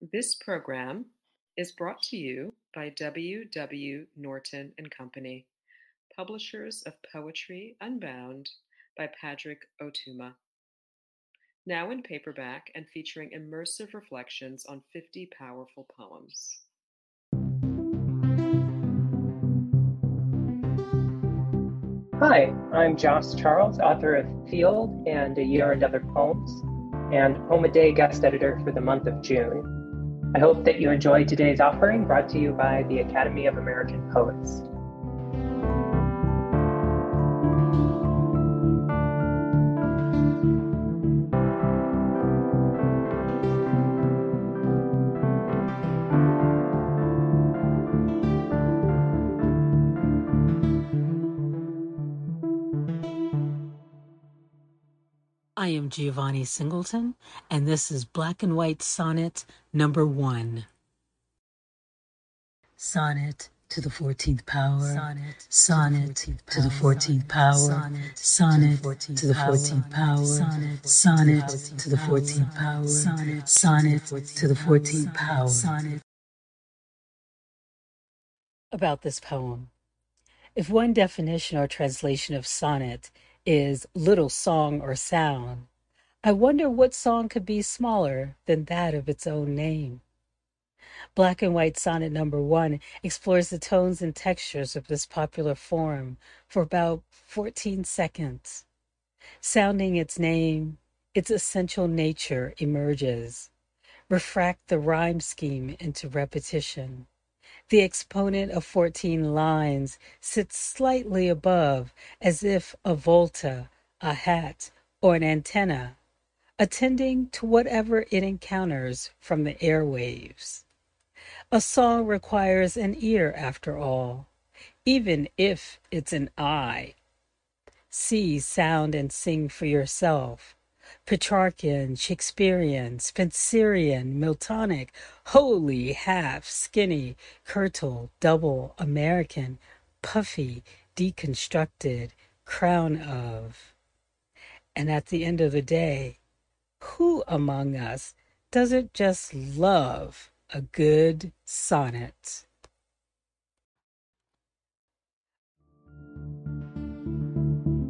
This program is brought to you by W. W. Norton and Company, publishers of Poetry Unbound by Padraig Ó Tuama. Now in paperback and featuring immersive reflections on 50 powerful poems. Hi, I'm Jos Charles, author of feeld and A Year and Other Poems, and Poem a Day guest editor for the month of June. I hope that you enjoyed today's offering brought to you by the Academy of American Poets. I am Giovanni Singleton, and this is Black and White Sonnet number one. Sonnet to the 14th power. Sonnet, sonnet to the 14th power. Sonnet to the 14th power. Sonnet to the 14th power. Sonnet to the 14th power. About this poem. If one definition or translation of sonnet is little song or sound, I wonder what song could be smaller than that of its own name. Black and White Sonnet Number One explores the tones and textures of this popular form for about 14 seconds. Sounding its name, its essential nature emerges. Refract the rhyme scheme into repetition. The exponent of 14 lines sits slightly above, as if a volta, a hat, or an antenna, attending to whatever it encounters from the airwaves. A song requires an ear, after all, even if it's an eye. See, sound, and sing for yourself. Petrarchan, Shakespearean, Spenserian, Miltonic, holy, half, skinny, curtal, double, American, puffy, deconstructed, crown of. And at the end of the day, who among us doesn't just love a good sonnet?